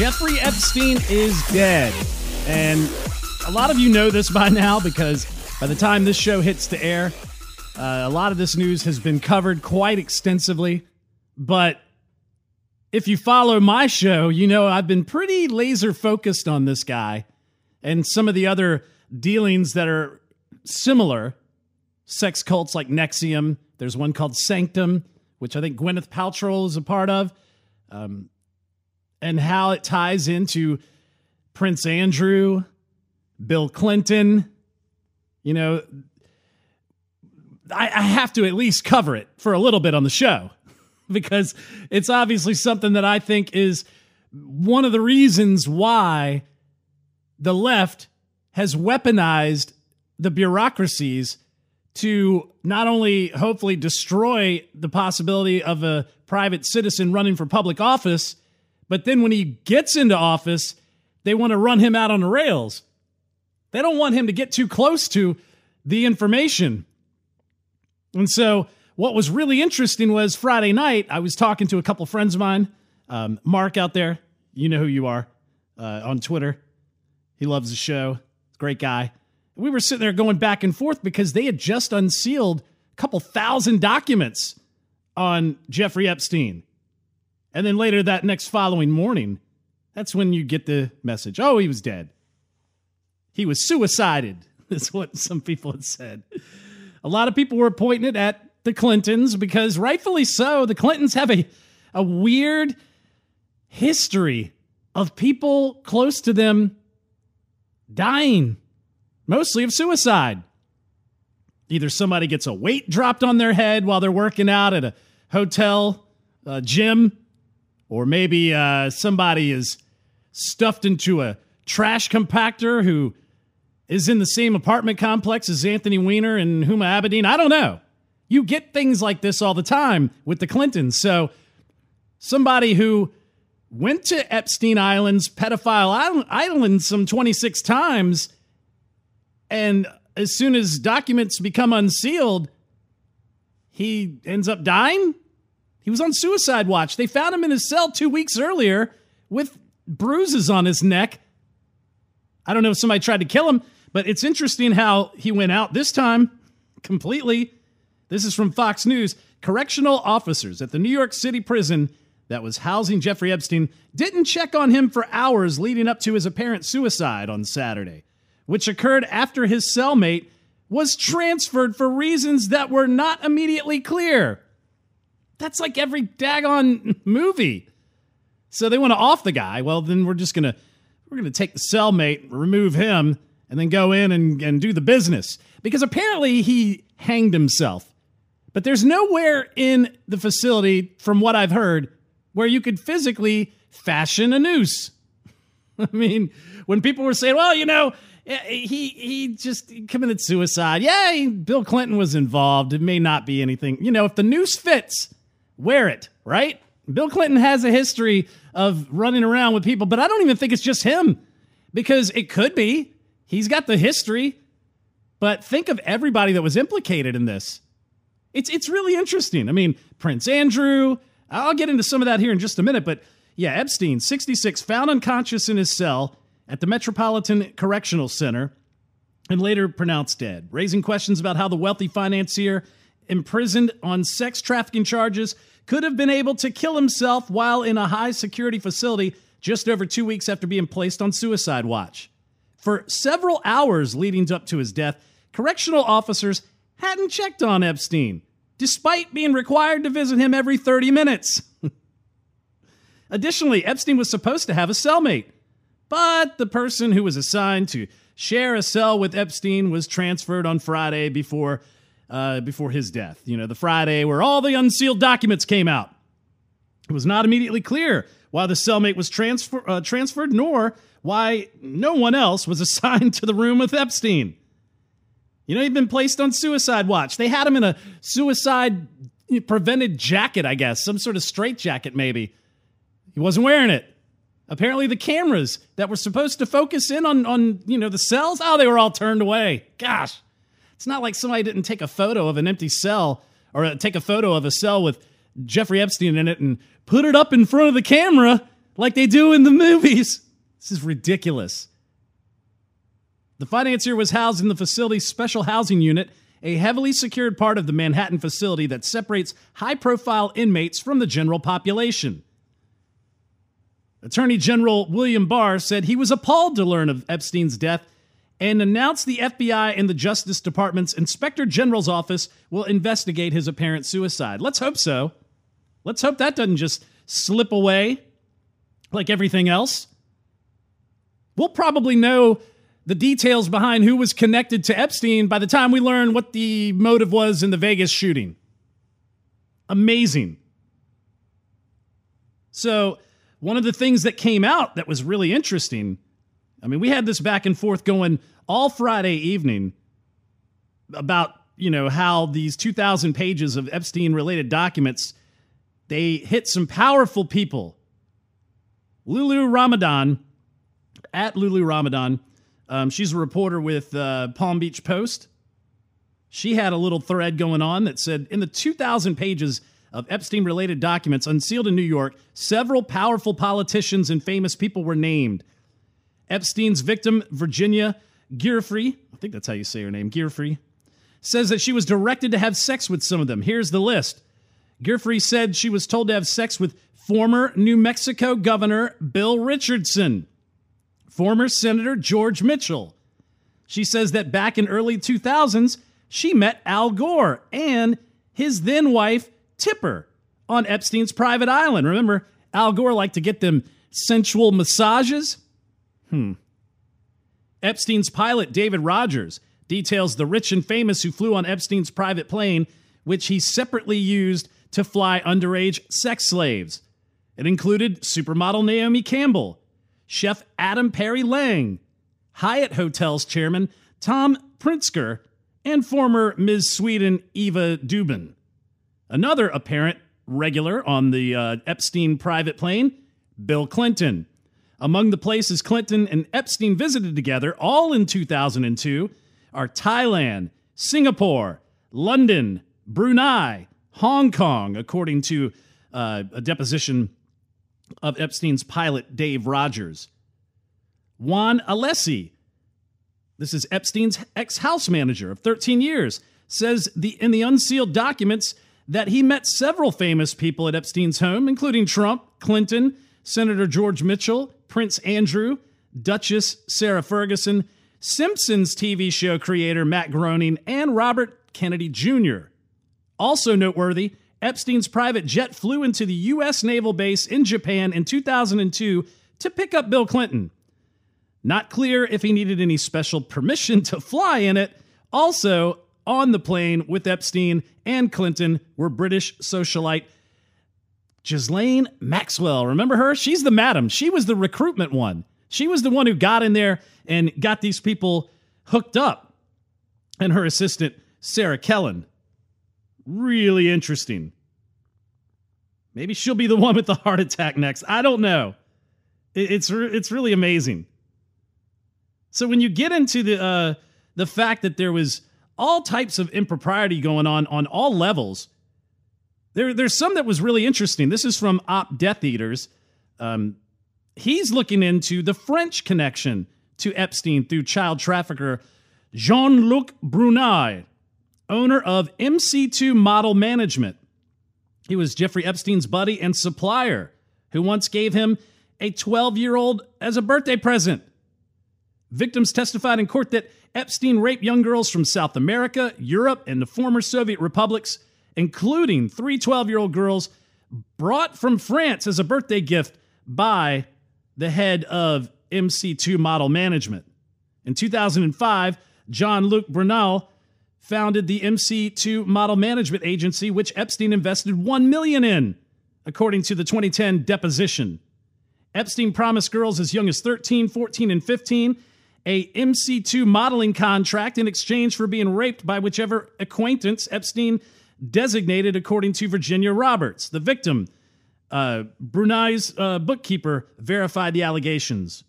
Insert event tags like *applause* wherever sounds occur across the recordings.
Jeffrey Epstein is dead. And a lot of you know this by now because by the time this show hits the air, uh, a lot of this news has been covered quite extensively. But if you follow my show, you know I've been pretty laser focused on this guy and some of the other dealings that are similar. Sex cults like NXIVM. There's one called Sanctum, which I think Gwyneth Paltrow is a part of. Um, and how it ties into Prince Andrew, Bill Clinton. You know, I, I, have to at least cover it for a little bit on the show *laughs* because it's obviously something that I think is one of the reasons why the left has weaponized the bureaucracies to not only hopefully destroy the possibility of a private citizen running for public office but then when he gets into office, they want to run him out on the rails. They don't want him to get too close to the information. And so, what was really interesting was Friday night, I was talking to a couple friends of mine. Um, Mark out there, you know who you are uh, on Twitter. He loves the show, great guy. We were sitting there going back and forth because they had just unsealed a couple thousand documents on Jeffrey Epstein. And then later that next following morning, that's when you get the message oh, he was dead. He was suicided, *laughs* is what some people had said. A lot of people were pointing it at the Clintons because, rightfully so, the Clintons have a, a weird history of people close to them dying, mostly of suicide. Either somebody gets a weight dropped on their head while they're working out at a hotel uh, gym or maybe uh, somebody is stuffed into a trash compactor who is in the same apartment complex as Anthony Weiner and Huma Abedin. I don't know. You get things like this all the time with the Clintons. So somebody who went to Epstein Island's pedophile island some 26 times and as soon as documents become unsealed, he ends up dying? He was on suicide watch. They found him in his cell two weeks earlier with bruises on his neck. I don't know if somebody tried to kill him, but it's interesting how he went out this time completely. This is from Fox News. Correctional officers at the New York City prison that was housing Jeffrey Epstein didn't check on him for hours leading up to his apparent suicide on Saturday, which occurred after his cellmate was transferred for reasons that were not immediately clear. That's like every daggone movie. So they want to off the guy. Well, then we're just gonna we're gonna take the cellmate, remove him, and then go in and, and do the business. Because apparently he hanged himself. But there's nowhere in the facility, from what I've heard, where you could physically fashion a noose. *laughs* I mean, when people were saying, well, you know, eh, he he just committed suicide. Yeah, Bill Clinton was involved. It may not be anything. You know, if the noose fits, wear it, right? Bill Clinton has a history of running around with people, but I don't even think it's just him because it could be. He's got the history. But think of everybody that was implicated in this. It's it's really interesting. I mean, Prince Andrew, I'll get into some of that here in just a minute, but yeah, Epstein, 66, found unconscious in his cell at the Metropolitan Correctional Center and later pronounced dead, raising questions about how the wealthy financier imprisoned on sex trafficking charges could have been able to kill himself while in a high security facility just over two weeks after being placed on suicide watch. For several hours leading up to his death, correctional officers hadn't checked on Epstein, despite being required to visit him every 30 minutes. *laughs* Additionally, Epstein was supposed to have a cellmate, but the person who was assigned to share a cell with Epstein was transferred on Friday before uh, before his death. You know, the Friday where all the unsealed documents came out. It was not immediately clear why the cellmate was transfer, uh, transferred, nor why no one else was *laughs* assigned to the room with Epstein. You know, he'd been placed on suicide watch. They had him in a suicide prevented jacket, I guess, some sort of straight jacket, maybe. He wasn't wearing it. Apparently, the cameras that were supposed to focus in on, on you know, the cells, oh, they were all turned away. Gosh, it's not like somebody didn't take a photo of an empty cell or uh, take a photo of a cell with Jeffrey Epstein in it and put it up in front of the camera like they do in the *laughs* movies. This is ridiculous. The financier was housed in the facility's special housing unit, a heavily secured part of the Manhattan facility that separates high profile inmates from the general population. Attorney General William Barr said he was appalled to learn of Epstein's death and announced the FBI and the Justice Department's Inspector General's office will investigate his apparent suicide. Let's hope so. Let's hope that doesn't just slip away like everything else. We'll probably know the details behind who was connected to Epstein by the time we learn what the motive was in the Vegas shooting. Amazing. So, one of the things that came out that was really interesting, I mean, we had this back and forth going all Friday evening about, you know, how these 2000 pages of Epstein related documents they hit some powerful people. Lulu Ramadan at Lulu Ramadan um, she's a reporter with uh, Palm Beach Post. She had a little thread going on that said in the 2,000 pages of Epstein related documents unsealed in New York, several powerful politicians and famous people were named. Epstein's victim, Virginia Gearfree, I think that's how you say her name, Gearfree, says that she was directed to have sex with some of them. Here's the list. Gearfree said she was told to have sex with former New Mexico Governor Bill Richardson, former Senator George Mitchell. She says that back in early 2000s, she met Al Gore and his then wife Tipper on Epstein's private island. Remember, Al Gore liked to get them sensual massages? Hmm. Epstein's pilot David Rogers details the rich and famous who flew on Epstein's private plane, which he separately used to fly underage sex slaves. It included supermodel Naomi Campbell, Chef Adam Perry Lang, Hyatt Hotels chairman Tom Pritzker, and former Ms. Sweden Eva Dubin. Another apparent regular on the uh, Epstein private plane, Bill Clinton. Among the places Clinton and Epstein visited together, all in 2002, are Thailand, Singapore, London, Brunei, Hong Kong, according to uh, a deposition of Epstein's pilot, Dave Rogers. Juan Alessi, this is Epstein's ex house manager of 13 years, says the, in the unsealed documents that he met several famous people at Epstein's home, including Trump, Clinton, Senator George Mitchell, Prince Andrew, Duchess Sarah Ferguson, Simpsons TV show creator Matt Groening, and Robert Kennedy Jr. Also noteworthy, Epstein's private jet flew into the U.S. naval base in Japan in 2002 to pick up Bill Clinton. Not clear if he needed any special permission to fly in it. Also, on the plane with Epstein and Clinton were British socialite Ghislaine Maxwell. Remember her? She's the madam. She was the recruitment one. She was the one who got in there and got these people hooked up. And her assistant, Sarah Kellen really interesting. Maybe she'll be the one with the heart attack next. I don't know. It's it's really amazing. So when you get into the uh, the fact that there was all types of impropriety going on on all levels, there there's some that was really interesting. This is from Op Death Eaters. Um, he's looking into the French connection to Epstein through child trafficker Jean Luc Brunei owner of MC2 Model Management. He was Jeffrey Epstein's buddy and supplier who once gave him a 12 year old as a birthday present. Victims testified in court that Epstein raped young girls from South America, Europe, and the former Soviet republics, including three 12 year old girls brought from France as a birthday gift by the head of MC2 Model Management. In 2005, John Luc Brunel founded the MC2 Model Management Agency, which Epstein invested 1 million in, according to the 2010 deposition. Epstein promised girls as young as 13, 14, and 15 a MC2 modeling contract in exchange for being raped by whichever acquaintance Epstein designated, according to Virginia Roberts. The victim, uh, Brunei's uh, bookkeeper, verified the allegations.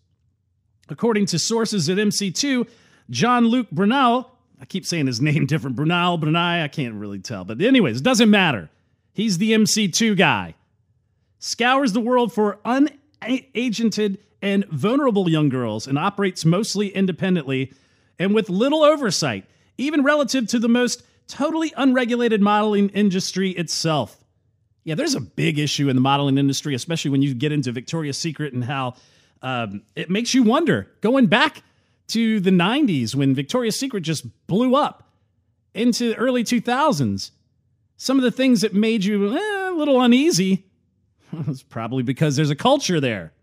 According to sources at MC2, John Luke Brunel, I keep saying his *laughs* name different, Brunel, Brunei, I can't really tell. But, anyways, it doesn't matter. He's the MC2 guy. Scours the world for unagented and vulnerable young girls and operates mostly independently and with little oversight, even relative to the most totally unregulated modeling industry itself. Yeah, there's a big issue in the modeling industry, especially when you get into Victoria's Secret and how um, it makes you wonder going back to the 90s when Victoria's Secret just blew up into the early 2000s. Some of the things that made you eh, a little uneasy *laughs* was probably because there's a culture there.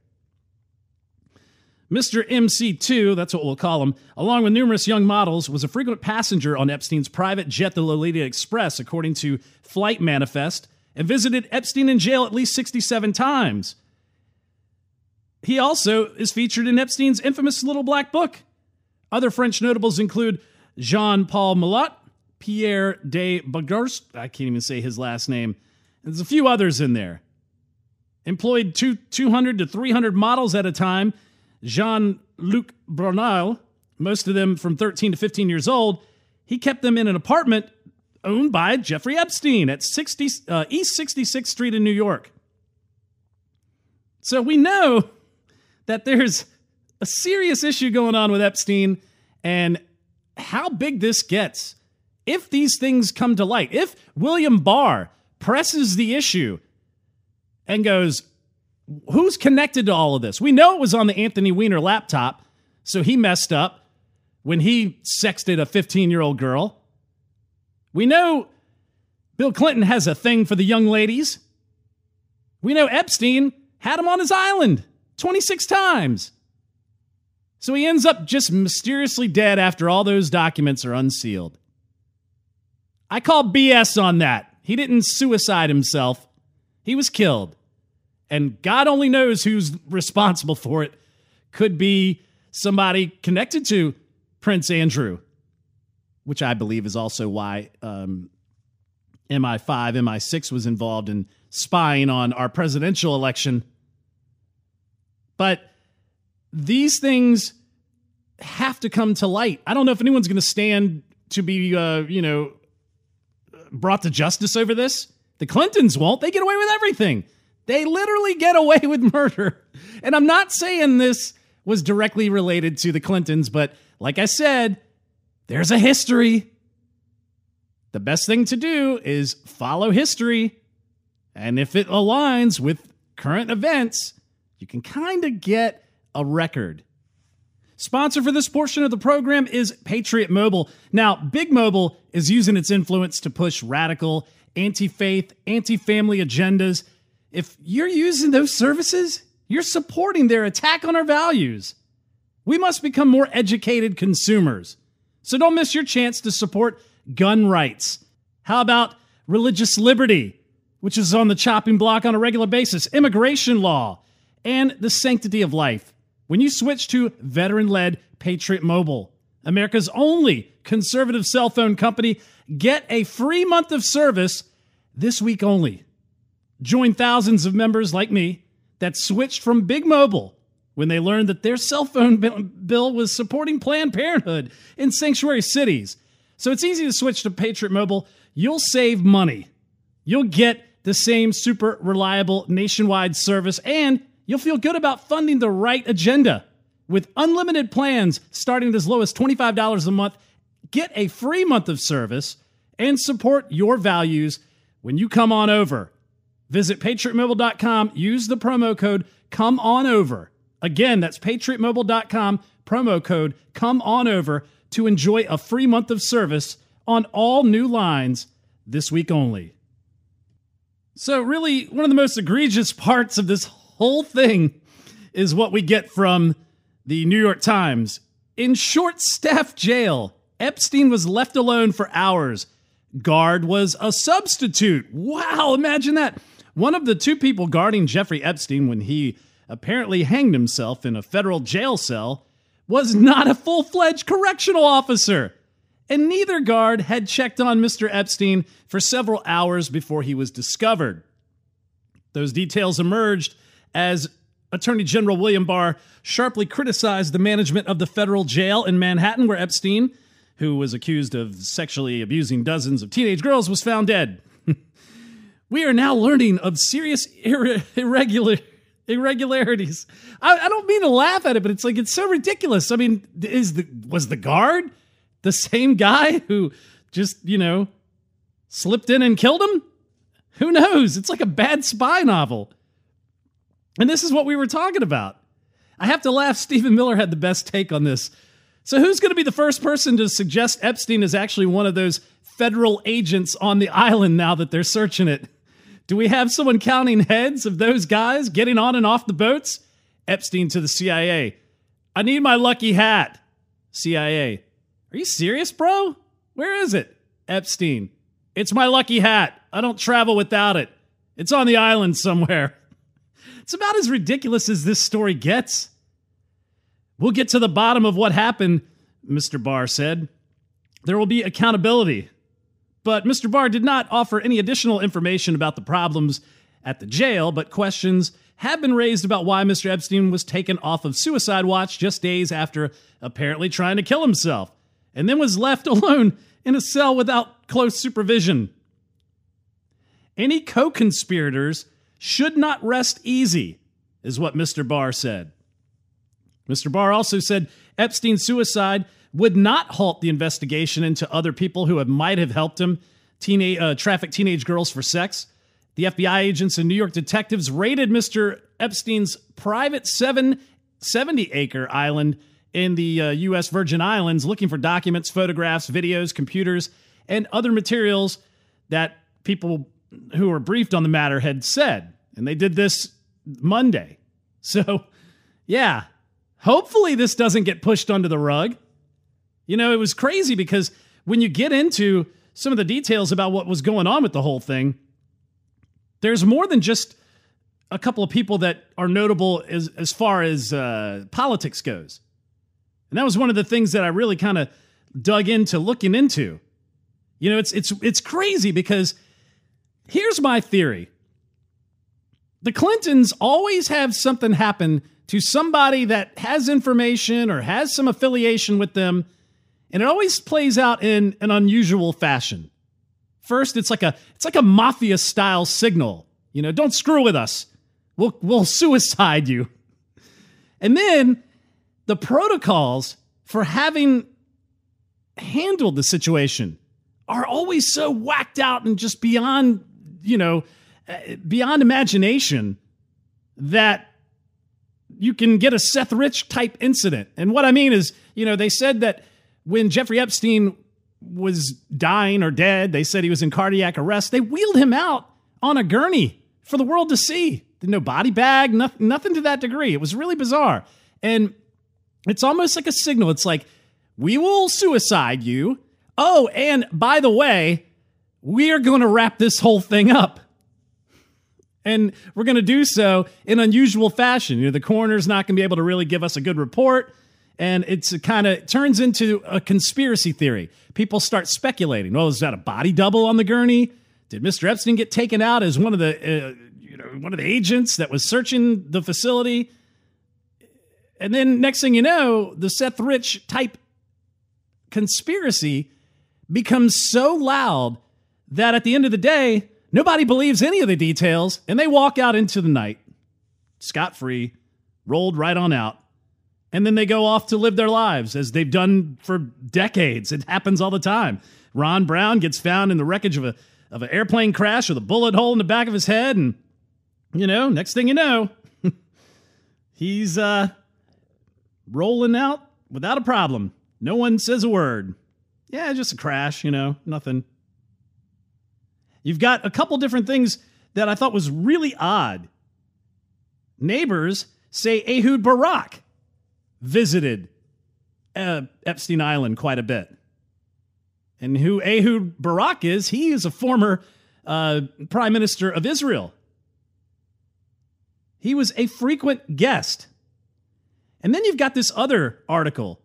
Mr. MC2, that's what we'll call him, along with numerous young models, was a frequent passenger on Epstein's private jet, the Lolita Express, according to Flight Manifest, and visited Epstein in jail at least 67 times. He also is featured in Epstein's infamous Little Black Book. Other French notables include Jean Paul Malot, Pierre de Bagars, I can't even say his last name. There's a few others in there. Employed two, 200 to 300 models at a time Jean Luc Brunel, most of them from 13 to 15 years old, he kept them in an apartment owned by Jeffrey Epstein at 60, uh, East 66th Street in New York. So we know that there's a serious issue going on with Epstein and how big this gets. If these things come to light, if William Barr presses the issue and goes, who's connected to all of this? We know it was on the Anthony Weiner laptop, so he messed up when he sexted a 15 year old girl. We know Bill Clinton has a thing for the young ladies. We know Epstein had him on his island 26 times. So he ends up just mysteriously dead after all those documents are unsealed. I call BS on that. He didn't suicide himself, he was killed and God only knows who's responsible for it, could be somebody connected to Prince Andrew, which I believe is also why um, MI5, MI6 was involved in spying on our presidential election. But these things have to come to light. I don't know if anyone's going to stand to be, uh, you know, brought to justice over this. The Clintons won't. They get away with everything. They literally get away with murder. And I'm not saying this was directly related to the Clintons, but like I said, there's a history. The best thing to do is follow history. And if it aligns with current events, you can kind of get a record. Sponsor for this portion of the program is Patriot Mobile. Now, Big Mobile is using its influence to push radical, anti faith, anti family agendas if you're using those services, you're supporting their attack on our values. We must become more educated consumers. So don't miss your chance to support gun rights. How about religious liberty, which is on the chopping block on a regular basis, immigration law, and the sanctity of life? When you switch to veteran led Patriot Mobile, America's only conservative cell phone company, get a free month of service this week only. Join thousands of members like me that switched from Big Mobile when they learned that their cell phone bill was supporting Planned Parenthood in sanctuary cities. So it's easy to switch to Patriot Mobile. You'll save money. You'll get the same super reliable nationwide service, and you'll feel good about funding the right agenda. With unlimited plans starting at as low as $25 a month, get a free month of service and support your values when you come on over Visit patriotmobile.com, use the promo code come on over. Again, that's patriotmobile.com, promo code come on over to enjoy a free month of service on all new lines this week only. So, really, one of the most egregious parts of this whole thing is what we get from the New York Times. In short staff jail, Epstein was left alone for hours. Guard was a substitute. Wow, imagine that. One of the two people guarding Jeffrey Epstein when he apparently hanged himself in a federal jail cell, was not a full fledged correctional officer. And neither guard had checked on Mr. Epstein for several hours before he was discovered. Those details emerged as Attorney General William Barr sharply criticized the management of the federal jail in Manhattan, where Epstein, who was accused of sexually abusing dozens of teenage girls, was found dead. We are now learning of serious ir- irregular irregularities. I, I, don't mean to laugh at it, but it's like it's so ridiculous. I mean, is the was the guard the same guy who just you know slipped in and killed him? Who knows? It's like a bad spy novel. And this is what we were talking about. I have to laugh. Stephen Miller had the best take on this. So, who's going to be the first person to suggest Epstein is actually one of those federal agents on the island now that they're searching it? Do we have someone counting heads of those guys getting on and off the boats? Epstein to the CIA. I need my lucky hat. CIA. Are you serious, bro? Where is it? Epstein. It's my lucky hat. I don't travel without it. It's on the island somewhere. *laughs* It's about as ridiculous as this story gets. We'll get to the bottom of what happened, Mr. Barr said. There will be accountability. But Mr. Barr did not offer any additional information about the problems at the jail, but questions have been raised about why Mr. Epstein was taken off of suicide watch just days after apparently trying to kill himself, and then was left *laughs* alone in a cell without close supervision. Any co conspirators should not rest easy, is what Mr. Barr said. Mr. Barr also said Epstein's suicide would not halt the investigation into other people who have, might have helped him teenage, uh, traffic teenage girls for sex. The FBI agents and New York detectives raided Mr. Epstein's private 770 acre island in the uh, U.S. Virgin Islands looking for documents, photographs, videos, computers, and other materials that people who were briefed on the matter had said. And they did this Monday. So, yeah, hopefully this doesn't get pushed under the rug. You know, it was crazy because when you get into some of the details about what was going on with the whole thing, there's more than just a couple of people that are notable as, as far as uh, politics goes. And that was one of the things that I really kind of dug into looking into. You know, it's it's it's crazy because Here's my theory the Clintons always have something happen to somebody that has information or has some affiliation with them, and it always plays out in an unusual fashion. First, it's like a it's like a mafia style signal. You know, don't screw with us. We'll we'll *laughs* suicide you. And then the protocols for having handled the situation are always so whacked out and just beyond you know, uh, beyond imagination that you can get a Seth Rich type incident. And what I mean is, you know, they said that when Jeffrey Epstein was dying or dead, they said he was in cardiac arrest. They wheeled him out on a gurney for the world to see. No body bag, nothing, nothing to that degree. It was really bizarre. And it's almost like a signal. It's like, we will suicide you. Oh, and by the way, we are going to wrap this whole thing up. And we're going to do so in unusual fashion. You know, the coroner's not going to be able to really give us a good report. And it's kind of turns into a conspiracy theory. People start speculating. Well, is that a body double on the gurney? Did Mr. Epstein get taken out as one of the, uh, you know, one of the agents that was searching the facility? And then next thing you know, the Seth Rich type conspiracy becomes so loud that at the end of the day, nobody believes any of the details and they walk out into the night scot free, rolled right on out. And then they go off to live their lives as they've done for decades. It happens all the time. Ron Brown gets found in the wreckage of a of an airplane crash with a bullet hole in the back of his head and you know, next thing you know, *laughs* he's uh rolling out without a problem. No one says a word. Yeah, just a crash, you know, nothing You've got a couple different things that I thought was really odd. Neighbors say Ehud Barak visited uh, Epstein Island quite a bit. And who Ehud Barak is, he is a former uh, prime minister of Israel. He was a frequent guest. And then you've got this other article.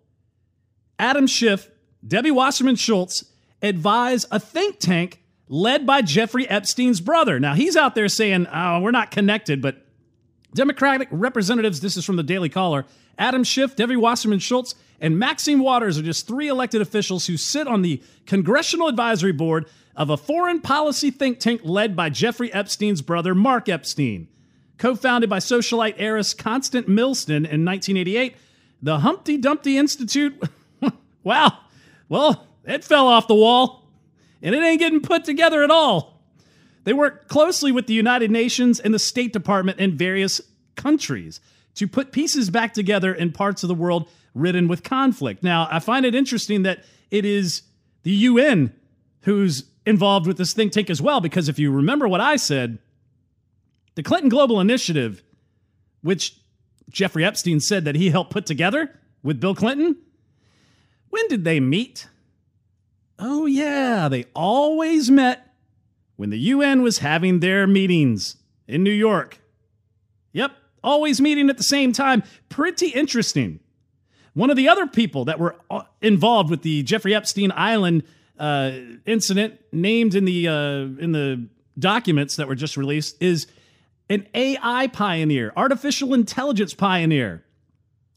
Adam Schiff, Debbie Wasserman Schultz advise a think tank led by Jeffrey Epstein's brother. Now, he's out there saying, oh, we're not connected, but Democratic representatives, this is from the Daily Caller, Adam Schiff, Debbie Wasserman Schultz, and Maxine Waters are just three elected officials who sit on the Congressional Advisory Board of a foreign policy think tank led by Jeffrey Epstein's brother, Mark Epstein. Co founded by socialite heiress Constant Milstein in 1988, the Humpty Dumpty Institute, *laughs* wow, well, it fell off the wall, and it ain't getting put together at all. They work closely with the United Nations and the State Department in various countries to put pieces back together in parts of the world ridden with conflict. Now, I find it interesting that it is the UN who's involved with this think tank as well, because if you remember what I said, the Clinton Global Initiative, which Jeffrey Epstein said that he helped put together with Bill Clinton, when did they meet? Oh, yeah, they always met when the UN was having their meetings in New York. Yep, always meeting at the same time. Pretty interesting. One of the other people that were uh, involved with the Jeffrey Epstein Island uh, incident, named in the uh, in the documents that were just released, is an AI pioneer, artificial intelligence pioneer.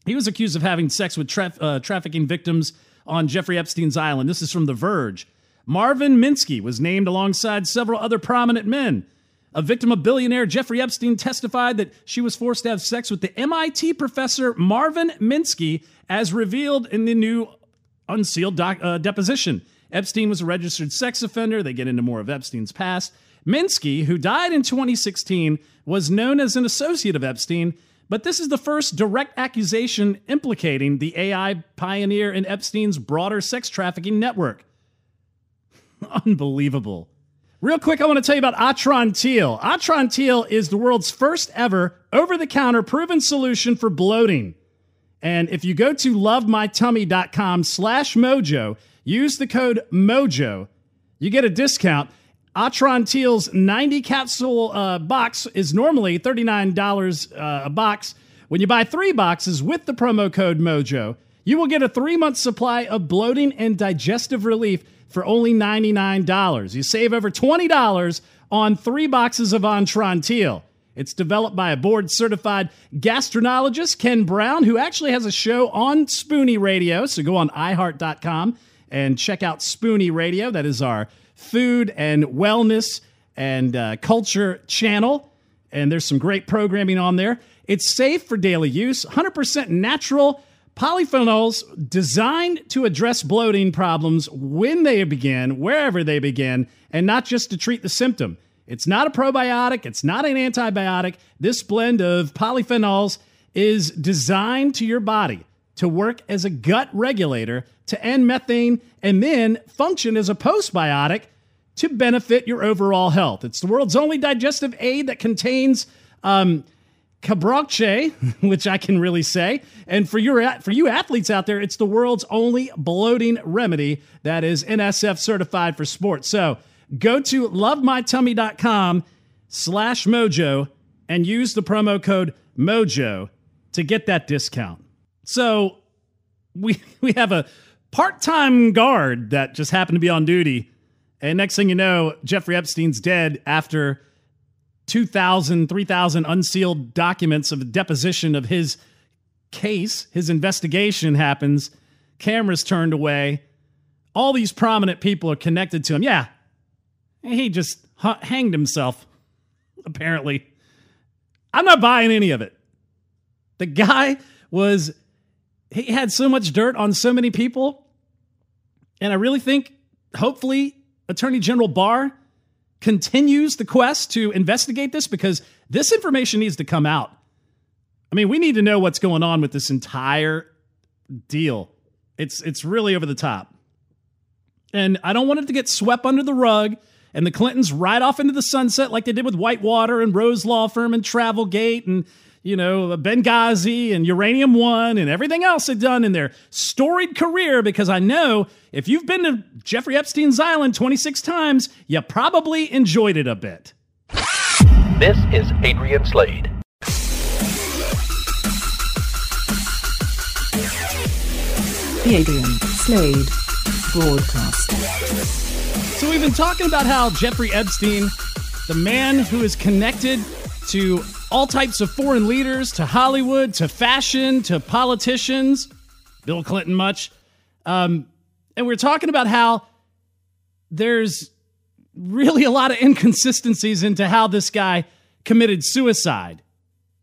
He was accused of having sex with uh, trafficking victims on Jeffrey Epstein's island. This is from The Verge. Marvin Minsky was named alongside several other prominent men. A victim of billionaire Jeffrey Epstein testified that she was forced to have sex with the MIT professor Marvin Minsky, as revealed in the new unsealed doc, uh, deposition. Epstein was a registered sex offender. They get into more of Epstein's past. Minsky, who died in 2016, was known as an associate of Epstein, but this is the first direct accusation implicating the AI pioneer in Epstein's broader sex trafficking network. *laughs* Unbelievable. Real quick, I want to tell you about Atrantil. Atrantil is the world's first ever over the counter proven solution for bloating. And if you go to lovemytummy.com slash mojo, use the code mojo, you get a discount. Atrantil's 90 capsule uh, box is normally $39 uh, a box. When you buy three boxes with the promo code mojo, you will get a three month supply of bloating and digestive relief for only $99. You save over $20 on three boxes of Atrantil. It's developed by a board certified gastroenterologist, Ken Brown, who actually has a show on Spoonie Radio. So go on iHeart.com and check out Spoonie Radio. That is our food and wellness and uh, culture channel. And there's some great programming on there. It's safe for daily use, 100% natural Polyphenols designed to address bloating problems when they begin, wherever they begin, and not just to treat the symptom. It's not a probiotic, it's not an antibiotic. This blend of polyphenols is designed to your body to work as a gut regulator to end methane and then function as a postbiotic to benefit your overall health. It's the world's only digestive aid that contains um, Cabrocce, *laughs* which I can really say. And for your for you athletes out there, it's the world's only bloating remedy that is NSF certified for sports. So go to lovemytummy.com slash mojo and use the promo code mojo to get that discount. So we *laughs* we have a part-time guard that just happened to be on duty. And next thing you know, Jeffrey Epstein's dead after 2,000, 3,000 unsealed documents of deposition of his case. His investigation happens. Cameras turned away. All these prominent people are connected to him. Yeah, he just hanged himself, apparently. I'm not buying any of it. The guy was, he had so much dirt on so many people. And I really think, hopefully, Attorney General Barr continues the quest to investigate this because this information needs to come out. I mean, we need to know what's going on with this entire deal. It's it's really over the top. And I don't want it to get swept under the rug and the Clintons ride off into the sunset like they did with Whitewater and Rose Law Firm and Travelgate and you know, Benghazi and Uranium One and everything else they've done in their storied career because I know if you've been to Jeffrey Epstein's Island 26 times, you probably enjoyed it a bit. This is Adrian Slade. The Adrian Slade Broadcast. So we've been talking about how Jeffrey Epstein, the man who is connected to all types of foreign leaders, to Hollywood, to fashion, to politicians, Bill Clinton much, um, and we're talking about how there's really a lot of inconsistencies into how this guy committed suicide.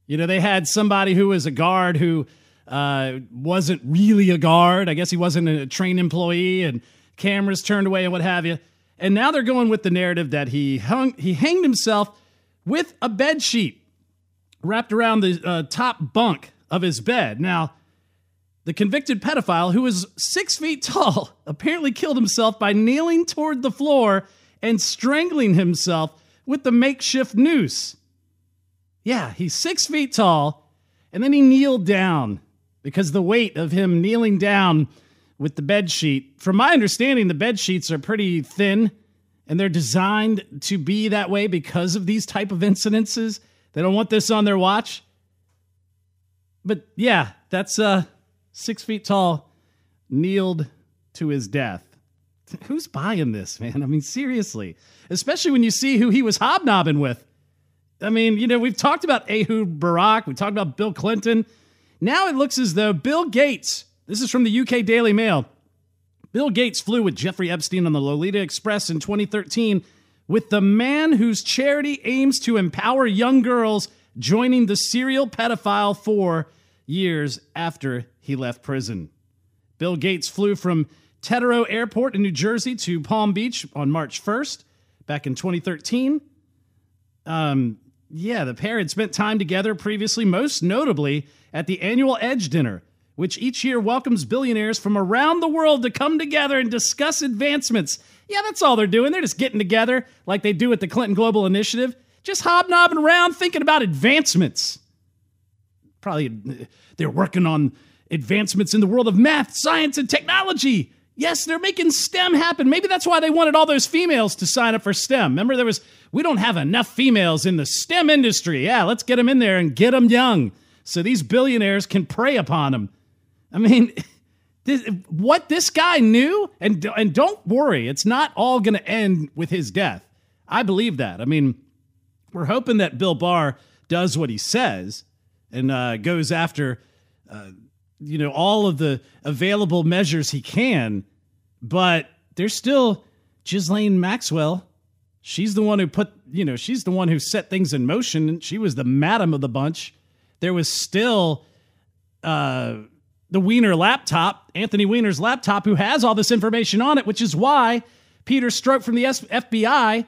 You know, they had somebody who was a guard who uh, wasn't really a guard. I guess he wasn't a trained employee, and cameras turned away and what have you. And now they're going with the narrative that he hung, he hanged himself with a bed sheet wrapped around the uh, top bunk of his bed. Now, the convicted pedophile, who was six feet *laughs* tall, apparently killed himself by kneeling toward the floor and strangling himself with the makeshift noose. Yeah, he's six feet tall, and then he kneeled down because the weight of him kneeling down with the bed sheet. From my understanding, the bed sheets are pretty thin and they're designed to be that way because of these type of incidences. They don't want this on their watch. But yeah, that's uh six feet tall, kneeled to his death. *laughs* Who's buying this, man? I mean, seriously. Especially when you see who he was hobnobbing with. I mean, you know, we've talked about Ehud Barak, we talked about Bill Clinton. Now it looks as though Bill Gates, this is from the UK Daily Mail, Bill Gates flew with Jeffrey Epstein on the Lolita Express in 2013 with the man whose charity aims to empower young girls joining the serial pedophile four years after he left prison. Bill Gates flew from Teterboro Airport in New Jersey to Palm Beach on March 1st back in 2013. Um, yeah, the pair had spent time together previously, most notably at the annual Edge Dinner, which each year welcomes billionaires from around the world to come together and discuss advancements. Yeah, that's all they're doing. They're just getting together like they do at the Clinton Global Initiative, just hobnobbing around thinking about advancements. Probably uh, they're working on advancements in the world of math, science, and technology. Yes, they're making STEM happen. Maybe that's why they wanted all those females to sign up for STEM. Remember, there was, we don't have enough females in the STEM industry. Yeah, let's get them in there and get them young so these billionaires can prey upon them. I mean, *laughs* this, what this guy knew, and, and don't worry, it's not all going to end with his death. I believe that. I mean, we're hoping that Bill Barr does what he says and uh, goes after. Uh, you know all of the available measures he can, but there's still Ghislaine Maxwell. She's the one who put, you know, she's the one who set things in motion. She was the madam of the bunch. There was still uh, the Weiner laptop, Anthony Weiner's laptop, who has all this information on it, which is why Peter Strzok from the FBI,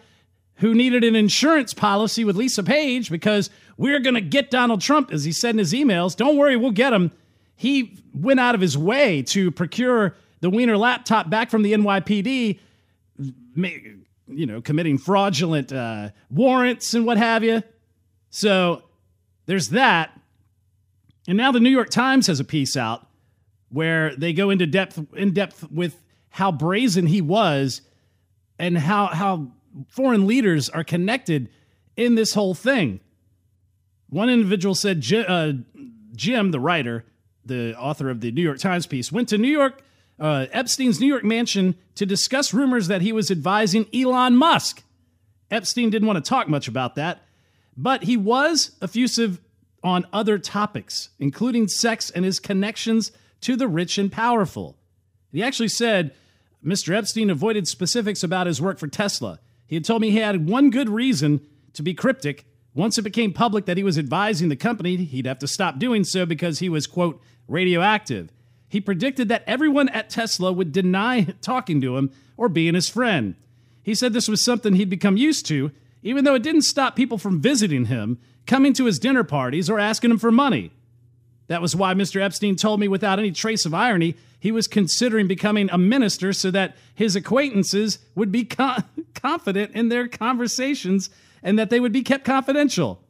who needed an insurance policy with Lisa Page because we're going to get Donald Trump, as he said in his emails. Don't worry, we'll get him he went out of his way to procure the Weiner laptop back from the NYPD, you know, committing fraudulent uh, warrants and what have you. So there's that. And now the New York Times has a piece out where they go into depth in depth with how brazen he was and how how foreign leaders are connected in this whole thing. One individual said, uh, Jim, the writer, the author of the New York Times piece, went to New York, uh, Epstein's New York mansion to discuss rumors that he was advising Elon Musk. Epstein didn't want to talk much about that, but he was effusive on other topics, including sex and his connections to the rich and powerful. He actually said Mr. Epstein avoided specifics about his work for Tesla. He had told me he had one good reason to be cryptic. Once it became public that he was advising the company, he'd have to stop doing so because he was, quote, radioactive. He predicted that everyone at Tesla would deny talking to him or being his friend. He said this was something he'd become used to, even though it didn't stop people from visiting him, coming to his dinner parties, or asking him for money. That was why Mr. Epstein told me without any trace of irony he was considering becoming a minister so that his acquaintances would be co- *laughs* confident in their conversations and that they would be kept confidential.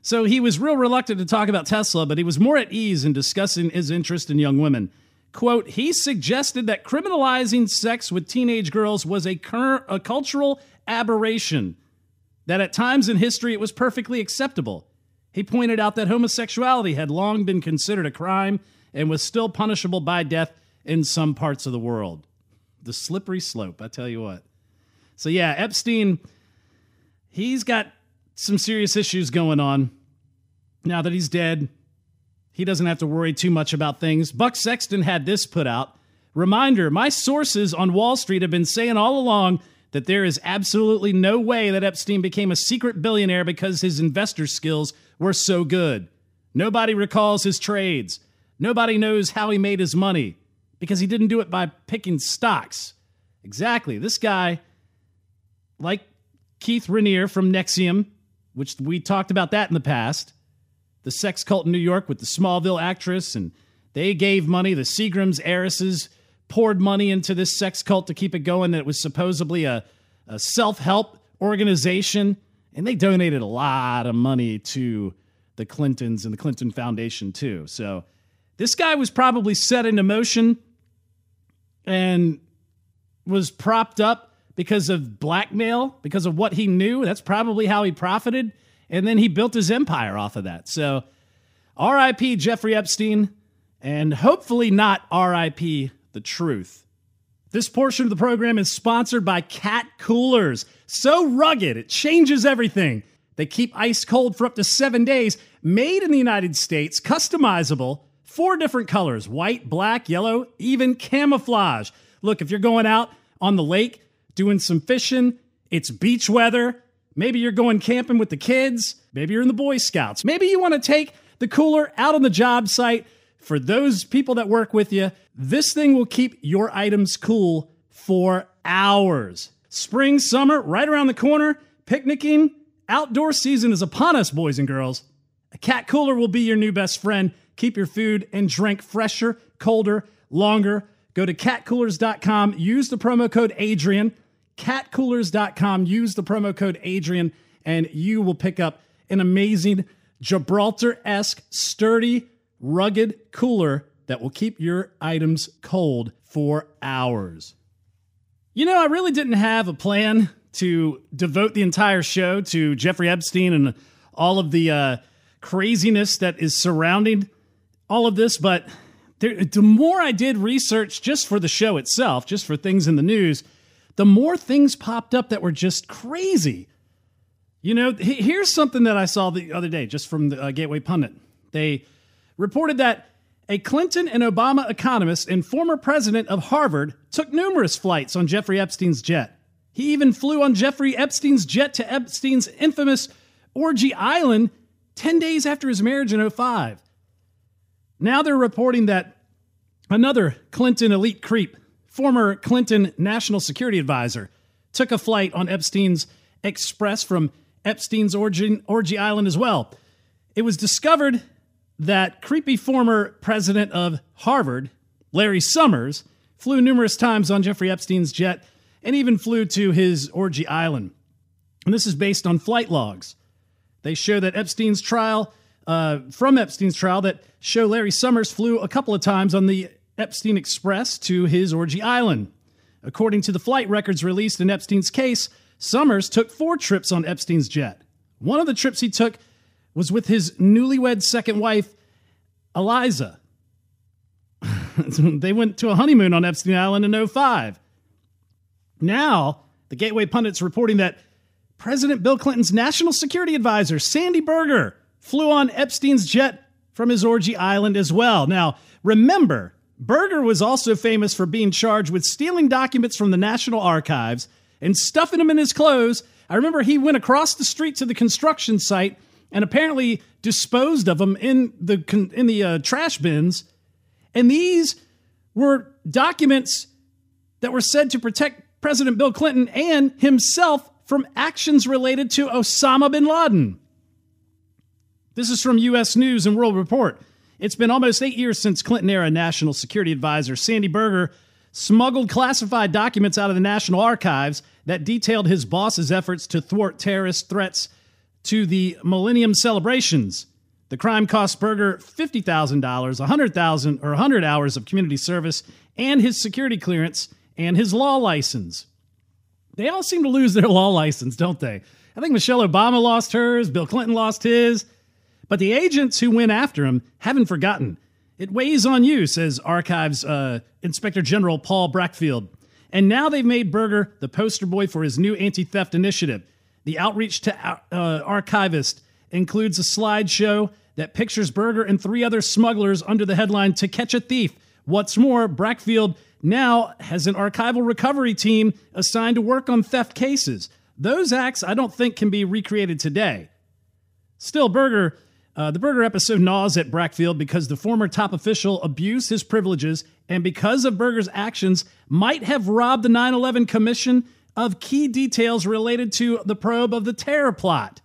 So he was real reluctant to talk about Tesla, but he was more at ease in discussing his interest in young women. Quote, he suggested that criminalizing sex with teenage girls was a, cur- a cultural aberration, that at times in history it was perfectly acceptable. He pointed out that homosexuality had long been considered a crime and was still punishable by death in some parts of the world. The slippery slope, I tell you what. So, yeah, Epstein, he's got some serious issues going on. Now that he's dead, he doesn't have to worry too much about things. Buck Sexton had this put out. Reminder My sources on Wall Street have been saying all along that there is absolutely no way that Epstein became a secret billionaire because his investor skills were so good. Nobody recalls his trades. Nobody knows how he made his money because he didn't do it by picking stocks. Exactly. This guy, like Keith Raniere from NXIVM, which we talked about that in the past, the sex cult in New York with the Smallville actress, and they gave money, the Seagrams heiresses poured money into this sex cult to keep it going that was supposedly a, a self help organization. And they donated a lot of money to the Clintons and the Clinton Foundation, too. So this guy was probably set into motion and was propped up because of blackmail, because of what he knew. That's probably how he profited. And then he built his empire off of that. So, RIP Jeffrey Epstein, and hopefully not RIP the truth. This portion of the program is sponsored by Cat Coolers. So rugged, it changes everything. They keep ice cold for up to seven days, made in the United States, customizable, four different colors white, black, yellow, even camouflage. Look, if you're going out on the lake doing some fishing, it's beach weather. Maybe you're going camping with the kids. Maybe you're in the Boy Scouts. Maybe you want to take the cooler out on the job site for those people that work with you, this thing will keep your items cool for hours. Spring, summer, right around the corner, picnicking, outdoor season is upon us, boys and girls. A cat cooler will be your new best friend. Keep your food and drink fresher, colder, longer. Go to catcoolers.com, use the promo code Adrian. Catcoolers.com, use the promo code Adrian, and you will pick up an amazing Gibraltar esque, sturdy, rugged cooler that will keep your items cold for hours. You know, I really didn't have a plan to devote the entire show to Jeffrey Epstein and all of the uh, craziness that is surrounding all of this, but there, the more I did research just for the show itself, just for things in the news, the more things popped up that were just crazy. You know, here's something that I saw the other day just from the uh, Gateway Pundit. They reported that a Clinton and Obama economist and former president of Harvard took numerous flights on Jeffrey Epstein's jet. He even flew on Jeffrey Epstein's jet to Epstein's infamous Orgy Island 10 days after his marriage in 05. Now they're reporting that another Clinton elite creep, former Clinton national security advisor, took a flight on Epstein's Express from Epstein's Orgy, Orgy Island as well. It was discovered that creepy former president of Harvard, Larry Summers, flew numerous times on Jeffrey Epstein's jet and even flew to his orgy island. And this is based on flight logs. They show that Epstein's trial, uh, from Epstein's trial, that show Larry Summers flew a couple of times on the Epstein Express to his orgy island. According to the flight records released in Epstein's case, Summers took four trips on Epstein's jet. One of the trips he took was with his newlywed second wife, Eliza. *laughs* they went to a honeymoon on Epstein Island in 05. Now, the Gateway Pundit's reporting that President Bill Clinton's national security advisor, Sandy Berger, flew on Epstein's jet from his orgy island as well. Now, remember, Berger was also famous for being charged with stealing documents from the National Archives and stuffing them in his clothes. I remember he went across the street to the construction site and apparently disposed of them in the in the uh, trash bins. And these were documents that were said to protect President Bill Clinton and himself from actions related to Osama bin Laden. This is from U.S. News and World Report. It's been almost eight years since Clinton era National Security Advisor Sandy Berger smuggled classified documents out of the National Archives that detailed his boss's efforts to thwart terrorist threats to the Millennium celebrations. The crime cost Berger $50,000, 100,000 or 100 hours of community service, and his security clearance and his law license. They all seem to lose their *laughs* law license, don't they? I think Michelle Obama lost hers, Bill Clinton lost his. But the agents who went after him haven't forgotten. It weighs on you, says Archives uh, Inspector General Paul Brachfeld. And now they've made Berger the poster boy for his new anti theft initiative. The outreach to uh, archivists includes a slideshow that pictures Berger and three other smugglers under the headline To Catch a Thief. What's more, Brachfeld now has an archival recovery team assigned to work on theft cases. Those acts I don't think can be recreated today. Still, Berger, uh, the Berger episode gnaws at Brachfeld because the former top official abused his privileges and because of Berger's actions might have robbed the 9 11 Commission of key details related to the probe of the terror plot.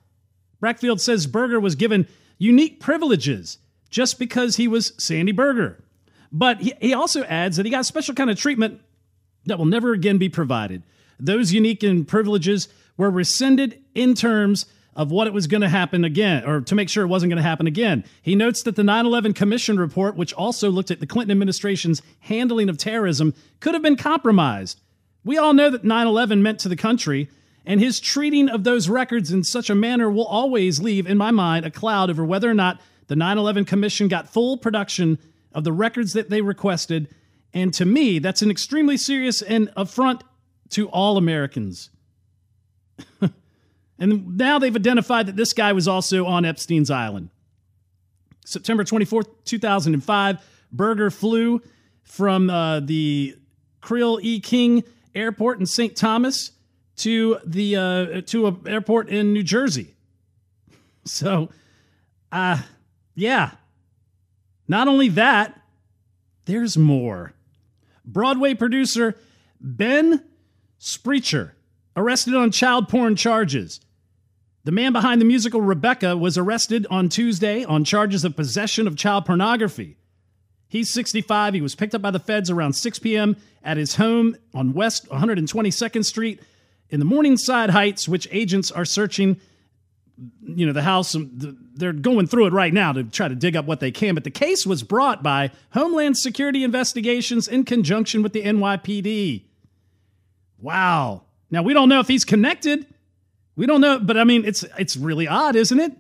Brachfeld says Berger was given unique privileges just because he was Sandy Berger. But he, he also adds that he got a special kind of treatment that will never again be provided. Those unique and privileges were rescinded in terms of what it was going to happen again, or to make sure it wasn't going to happen again. He notes that the 9 11 Commission report, which also looked at the Clinton administration's handling of terrorism, could have been compromised. We all know that 9 11 meant to the country, and his treating of those records in such a manner will always leave, in my mind, a cloud over whether or not the 9 11 Commission got full production of the records that they requested. And to me, that's an extremely serious and affront to all Americans. *laughs* and now they've identified that this guy was also on Epstein's Island. September 24th, 2005, Berger flew from uh, the Cyril E. King Airport in St. Thomas to the uh, to an airport in New Jersey. *laughs* So, uh, yeah. Not only that, there's more. Broadway producer Ben Sprecher arrested on child porn charges. The man behind the musical Rebecca was arrested on Tuesday on charges of possession of child pornography. He's 65. He was picked up by the feds around 6 p.m. at his home on West 122nd Street in the Morningside Heights, which agents are searching. You know, the house, um, they're going through it right now to try to dig up what they can. But the case was brought by Homeland Security Investigations in conjunction with the NYPD. Wow. Now, we don't know if he's connected. We don't know, but I mean, it's, it's really odd, isn't it?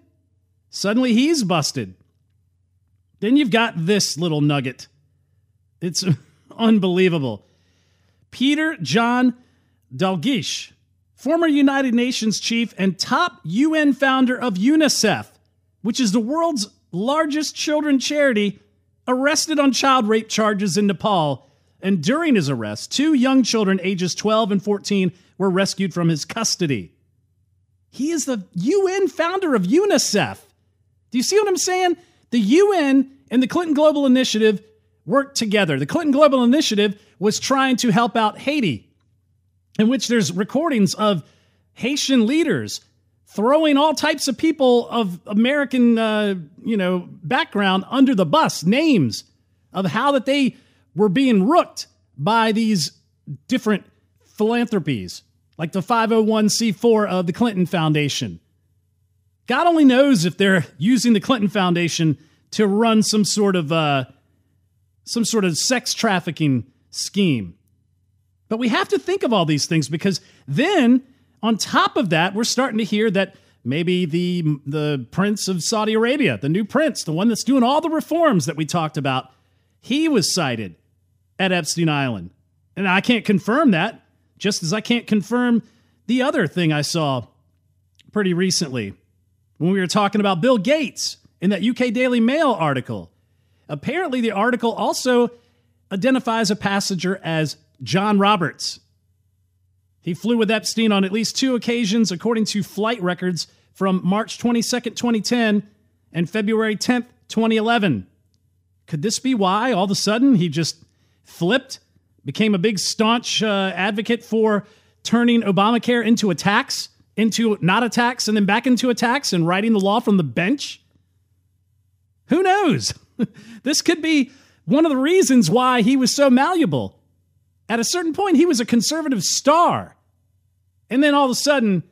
Suddenly he's busted. Then you've got this little nugget. It's *laughs* unbelievable. Peter John Dalglish, former United Nations chief and top UN founder of UNICEF, which is the world's largest children charity, arrested on child rape charges in Nepal. And during his arrest, two young children, ages 12 and 14, were rescued from his custody. He is the UN founder of UNICEF. Do you see what I'm saying? The UN and the Clinton Global Initiative worked together. The Clinton Global Initiative was trying to help out Haiti, in which there's recordings of Haitian leaders throwing all types of people of American, uh, you know, background under the bus, names of how that they were being rooked by these different philanthropies, like the 501c4 of the Clinton Foundation. God only knows if they're using the Clinton Foundation to run some sort of uh, some sort of sex trafficking scheme. But we have to think of all these things because then, on top of that, we're starting to hear that maybe the the prince of Saudi Arabia, the new prince, the one that's doing all the reforms that we talked about, he was sighted at Epstein Island. And I can't confirm that, just as I can't confirm the other thing I saw pretty recently when we were talking about Bill Gates in that UK Daily Mail article. Apparently, the article also identifies a passenger as John Roberts. He flew with Epstein on at least two occasions, according to flight records from March 22nd, 2010 and February 10th, 2011. Could this be why all of a sudden he just flipped, became a big staunch uh, advocate for turning Obamacare into a tax, into not a tax, and then back into a tax and writing the law from the bench? Who knows? *laughs* this could be one of the reasons why he was so malleable. At a certain point, he was a conservative star. And then all of a sudden,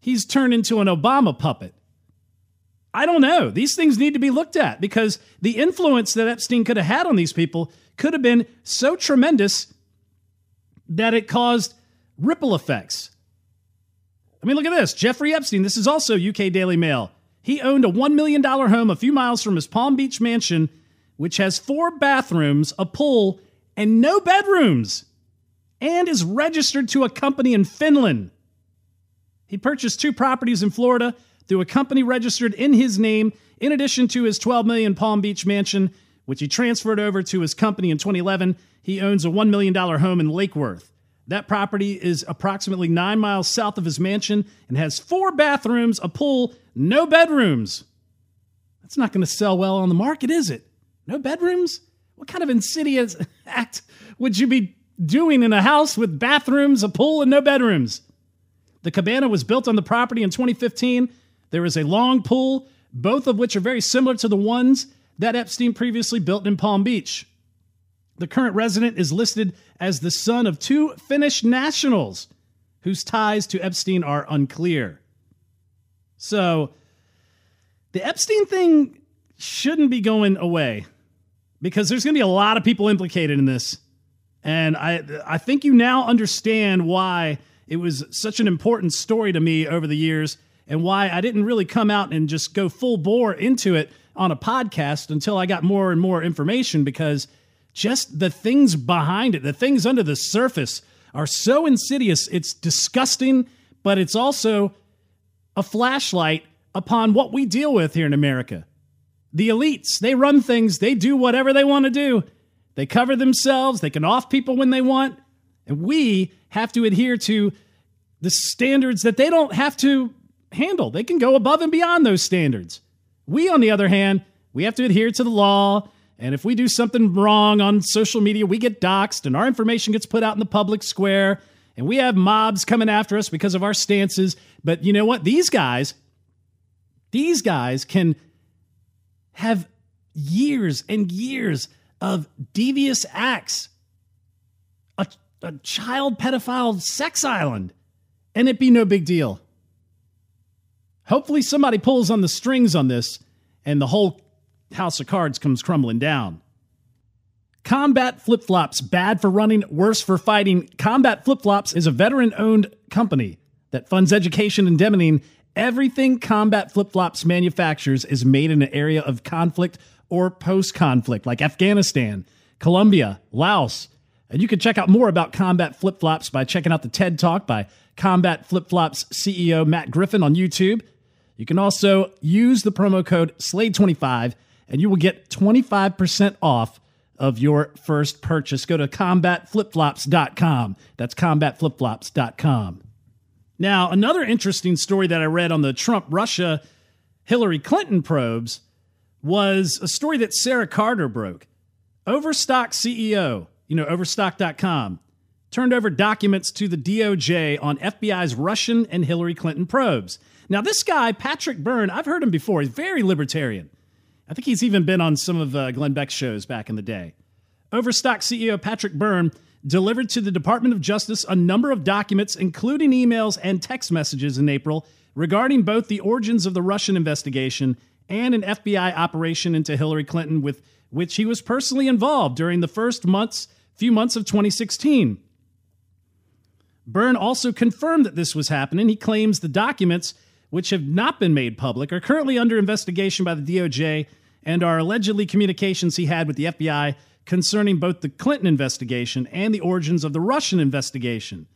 he's turned into an Obama puppet. I don't know. These things need to be looked at because the influence that Epstein could have had on these people could have been so tremendous that it caused ripple effects. I mean, look at this Jeffrey Epstein. This is also UK Daily Mail. he owned a $1 million home a few miles from his Palm Beach mansion, which has four bathrooms, a pool, and no bedrooms, and is registered to a company in Finland. He purchased two properties in Florida through a company registered in his name, in addition to his 12 million Palm Beach mansion, which he transferred over to his company in 2011. He owns a $1 million home in Lake Worth. That property is approximately nine miles south of his mansion and has four bathrooms, a pool, no bedrooms. That's not going to sell well on the market, is it? No bedrooms? What kind of insidious *laughs* act would you be doing in a house with bathrooms, a pool, and no bedrooms? The cabana was built on the property in 2015. There is a long pool, both of which are very similar to the ones that Epstein previously built in Palm Beach. The current resident is listed as the son of two Finnish nationals whose ties to Epstein are unclear. So, the Epstein thing shouldn't be going away because there's going to be a lot of people implicated in this. And I, I think you now understand why it was such an important story to me over the years and why I didn't really come out and just go full bore into it on a podcast until I got more and more information because just the things behind it, the things under the surface are so insidious. It's disgusting, but it's also a flashlight upon what we deal with here in America. The elites, they run things, they do whatever they want to do. They cover themselves, they can off people when they want. And we have to adhere to the standards that they don't have to handle. They can go above and beyond those standards. We, on the other hand, we have to adhere to the law. And if we do something wrong on social media, we get doxxed and our information gets put out in the public square. And we have mobs coming after us because of our stances. But you know what? These guys, these guys can have years and years of devious acts. A, a child pedophile sex island and it be no big deal. Hopefully, somebody pulls on the strings on this and the whole house of cards comes crumbling down. Combat Flip Flops, bad for running, worse for fighting. Combat Flip Flops is a veteran owned company that funds education and demining. Everything Combat Flip Flops manufactures is made in an area of conflict or post conflict, like Afghanistan, Colombia, Laos. And you can check out more about Combat Flip Flops by checking out the TED Talk by Combat Flip Flops CEO Matt Griffin on YouTube. You can also use the promo code SLADE25 and you will get 25% off of your first purchase. Go to combatflipflops.com. That's combatflipflops.com. Now, another interesting story that I read on the Trump Russia Hillary Clinton probes was a story that Sarah Carter broke. Overstock CEO, you know, overstock.com, turned over documents to the DOJ on FBI's Russian and Hillary Clinton probes. Now, this guy, Patrick Byrne, I've heard him before. He's very libertarian. I think he's even been on some of uh, Glenn Beck's shows back in the day. Overstock CEO Patrick Byrne delivered to the Department of Justice a number of documents, including emails and text messages in April, regarding both the origins of the Russian investigation and an FBI operation into Hillary Clinton, with which he was personally involved during the first months, few months of 2016. Byrne also confirmed that this was happening. He claims the documents, which have not been made public, are currently under investigation by the DOJ and are allegedly communications he had with the FBI concerning both the Clinton investigation and the origins of the Russian investigation.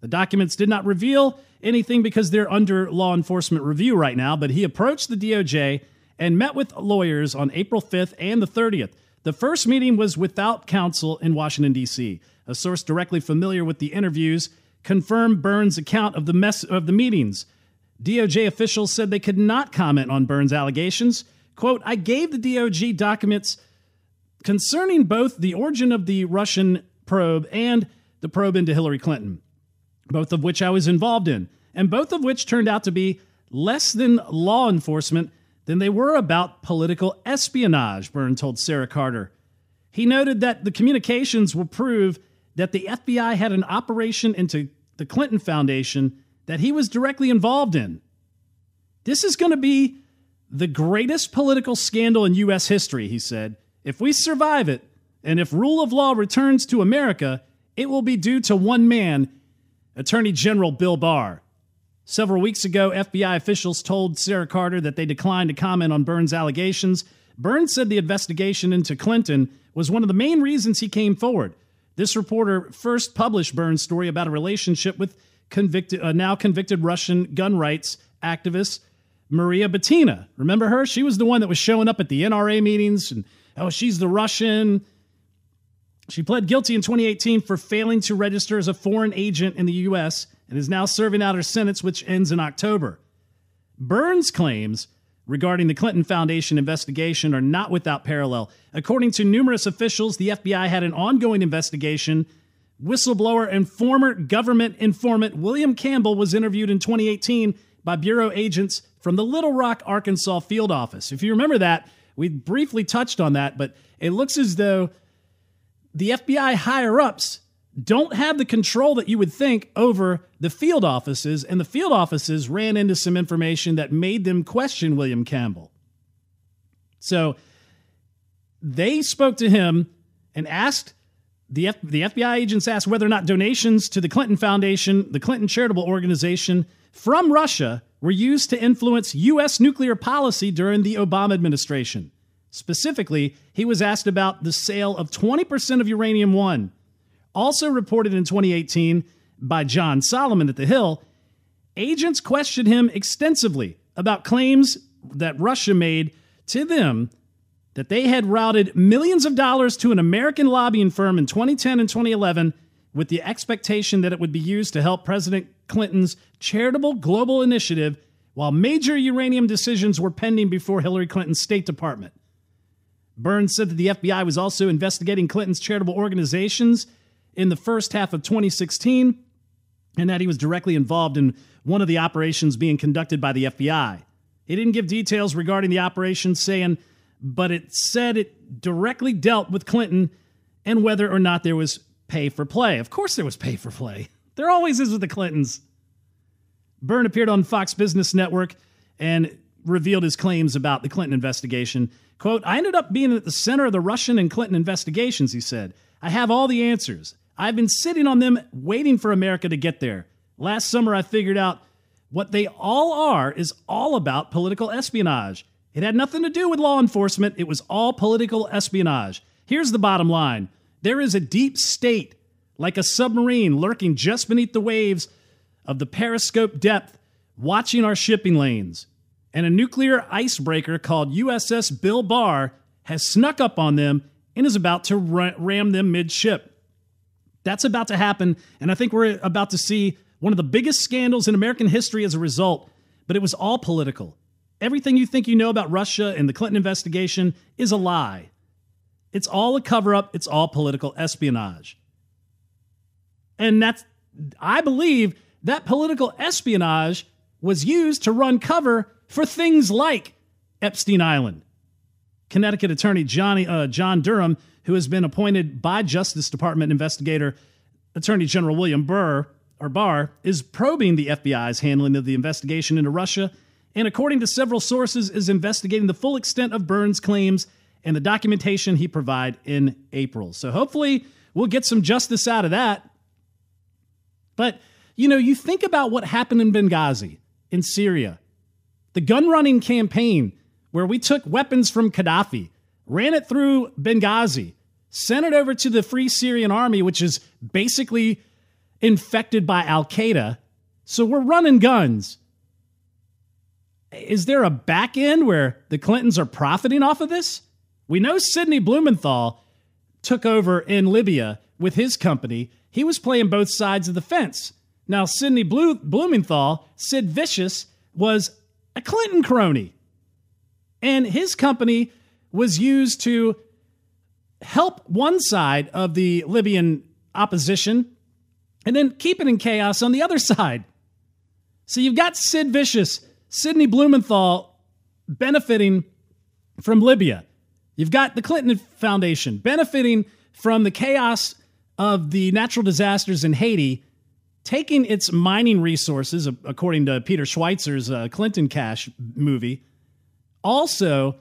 The documents did not reveal anything because they're under law enforcement review right now, but he approached the DOJ and met with lawyers on April 5th and the 30th. The first meeting was without counsel in Washington, D.C. A source directly familiar with the interviews confirmed Byrne's account of the mess of the meetings. DOJ officials said they could not comment on Byrne's allegations. Quote, I gave the DOJ documents concerning both the origin of the Russian probe and the probe into Hillary Clinton, both of which I was involved in, and both of which turned out to be less than law enforcement than they were about political espionage, Byrne told Sarah Carter. He noted that the communications will prove that the FBI had an operation into the Clinton Foundation that he was directly involved in. This is going to be the greatest political scandal in U.S. history, he said. If we survive it, and if rule of law returns to America, it will be due to one man, Attorney General Bill Barr. Several weeks ago, FBI officials told Sarah Carter that they declined to comment on Byrne's allegations. Burns said the investigation into Clinton was one of the main reasons he came forward. This reporter first published Byrne's story about a relationship with convicted, uh, now convicted Russian gun rights activist Maria Butina. Remember her? She was the one that was showing up at the NRA meetings and, oh, she's the Russian. She pled guilty in 2018 for failing to register as a foreign agent in the U.S. and is now serving out her sentence, which ends in October. Burns claims regarding the Clinton Foundation investigation are not without parallel. According to numerous officials, the FBI had an ongoing investigation. Whistleblower and former government informant William Campbell was interviewed in 2018 by Bureau agents from the Little Rock, Arkansas field office. If you remember that, we briefly touched on that, but it looks as though the FBI higher ups don't have the control that you would think over the field offices, and the field offices ran into some information that made them question William Campbell. So they spoke to him and asked the, F- the FBI agents asked whether or not donations to the Clinton Foundation, the Clinton charitable organization, from Russia were used to influence U.S. nuclear policy during the Obama administration. Specifically, he was asked about the sale of 20% of Uranium One. Also reported in 2018 by John Solomon at The Hill, agents questioned him extensively about claims that Russia made to them that they had routed millions of dollars to an American lobbying firm in 2010 and 2011 with the expectation that it would be used to help President Clinton's charitable global initiative while major uranium decisions were pending before Hillary Clinton's State Department. Burns said that the FBI was also investigating Clinton's charitable organizations in the first half of 2016 and that he was directly involved in one of the operations being conducted by the FBI. He didn't give details regarding the operation, saying, but it said it directly dealt with Clinton and whether or not there was pay for play. Of course, there was pay for play. There always is with the Clintons. Byrne appeared on Fox Business Network and revealed his claims about the Clinton investigation. Quote, I ended up being at the center of the Russian and Clinton investigations, he said. I have all the answers. I've been sitting on them waiting for America to get there. Last summer, I figured out what they all are is all about political espionage. It had nothing to do with law enforcement, it was all political espionage. Here's the bottom line there is a deep state, like a submarine lurking just beneath the waves of the periscope depth, watching our shipping lanes. And a nuclear icebreaker called USS Bill Barr has snuck up on them and is about to ram them midship. That's about to happen, and I think we're about to see one of the biggest scandals in American history as a result, but it was all political. Everything you think you know about Russia and the Clinton investigation is a lie. It's all a cover up, it's all political espionage. And that's, I believe, that political espionage was used to run cover for things like Epstein Island. Connecticut attorney Johnny, uh, John Durham, who has been appointed by Justice Department investigator Attorney General William Burr or Barr, is probing the FBI's handling of the investigation into Russia, and according to several sources, is investigating the full extent of Byrne's claims and the documentation he provided in April. So hopefully we'll get some justice out of that. But, you know, you think about what happened in Benghazi, in Syria, the gun running campaign where we took weapons from Gaddafi, ran it through Benghazi, sent it over to the Free Syrian Army, which is basically infected by Al Qaeda. So we're running guns. Is there a back end where the Clintons are profiting off of this? We know Sidney Blumenthal took over in Libya with his company. He was playing both sides of the fence. Now, Sidney Blumenthal, Sid Vicious, was a Clinton crony. And his company was used to help one side of the Libyan opposition and then keep it in chaos on the other side. So you've got Sid Vicious, Sidney Blumenthal benefiting from Libya. You've got the Clinton Foundation benefiting from the chaos of the natural disasters in Haiti, taking its mining resources, according to Peter Schweizer's uh, Clinton Cash movie. Also,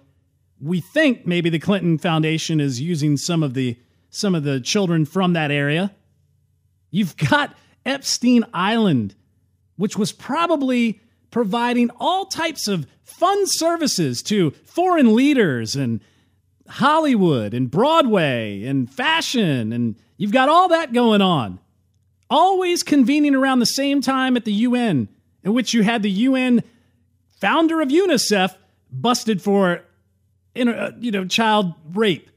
we think maybe the Clinton Foundation is using some of the some of the children from that area. You've got Epstein Island, which was probably providing all types of fun services to foreign leaders and Hollywood and Broadway and fashion, and you've got all that going on. Always convening around the same time at the UN, in which you had the UN founder of UNICEF busted for you know child rape.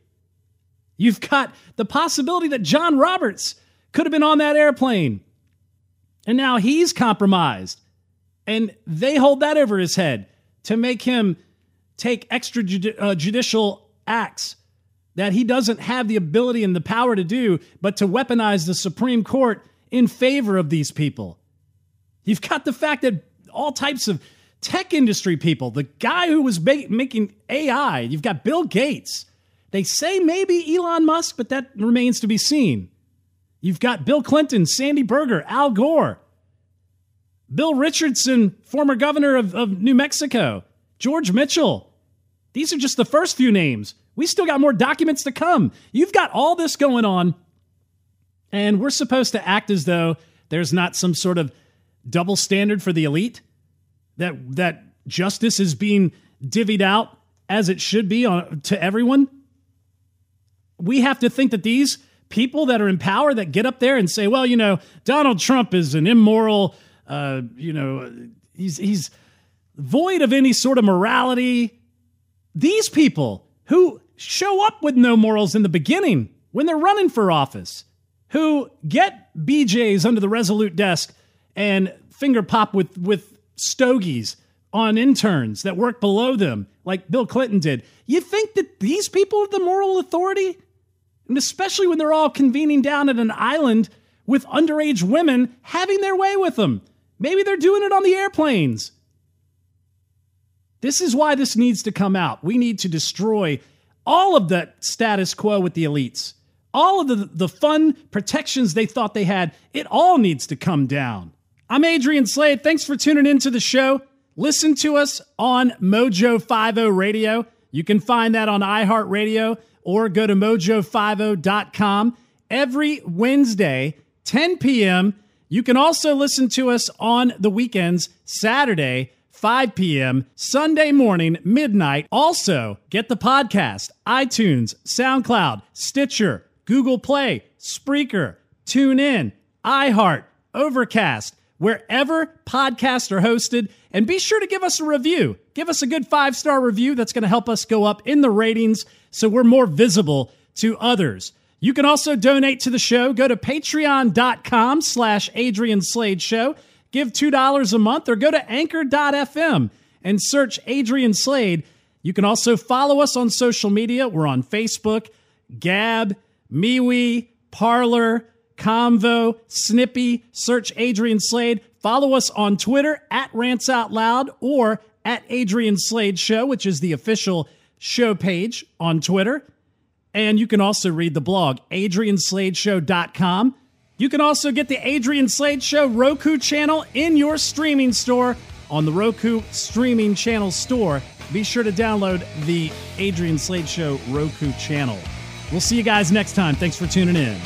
You've got the possibility that John Roberts could have been on that airplane. And now he's compromised. And they hold that over his head to make him take extrajudicial uh, acts that he doesn't have the ability and the power to do, but to weaponize the Supreme Court in favor of these people. You've got the fact that all types of tech industry people, the guy who was making AI, you've got Bill Gates. They say maybe Elon Musk, but that remains to be seen. You've got Bill Clinton, Sandy Berger, Al Gore, Bill Richardson, former governor of, of New Mexico, George Mitchell. These are just the first few names. We still got more documents to come. You've got all this going on, and we're supposed to act as though there's not some sort of double standard for the elite, that, that justice is being divvied out as it should be on, to everyone. We have to think that these people that are in power that get up there and say, well, you know, Donald Trump is an immoral uh, you know, he's he's void of any sort of morality. These people who show up with no morals in the beginning when they're running for office, who get BJs under the Resolute desk and finger pop with with stogies on interns that work below them, like Bill Clinton did. You think that these people are the moral authority? And especially when they're all convening down at an island with underage women having their way with them. Maybe they're doing it on the airplanes. This is why this needs to come out. We need to destroy all of that status quo with the elites. All of the, the fun protections they thought they had, it all needs to come down. I'm Adrian Slade. Thanks for tuning into the show. Listen to us on Mojo 50 Radio. You can find that on iHeartRadio or go to mojo50.com every Wednesday, 10 p.m. You can also listen to us on the weekends, Saturday, 5 p.m., Sunday morning, midnight. Also, get the podcast, iTunes, SoundCloud, Stitcher, Google Play, Spreaker, TuneIn, iHeart, Overcast, wherever podcasts are hosted. And be sure to give us a review. Give us a good five star review. That's going to help us go up in the ratings so we're more visible to others. You can also donate to the show. Go to patreon.com slash Adrian Slade Show. Give $2 a month or go to anchor.fm and search Adrian Slade. You can also follow us on social media. We're on Facebook, Gab, MeWe, Parler, Convo, Snippy. Search Adrian Slade. Follow us on Twitter at Rants Out Loud or at Adrian Slade Show, which is the official show page on Twitter. And you can also read the blog, adriansladeshow.com. You can also get the Adrian Slade Show Roku channel in your streaming store on the Roku streaming channel store. Be sure to download the Adrian Slade Show Roku channel. We'll see you guys next time. Thanks for tuning in.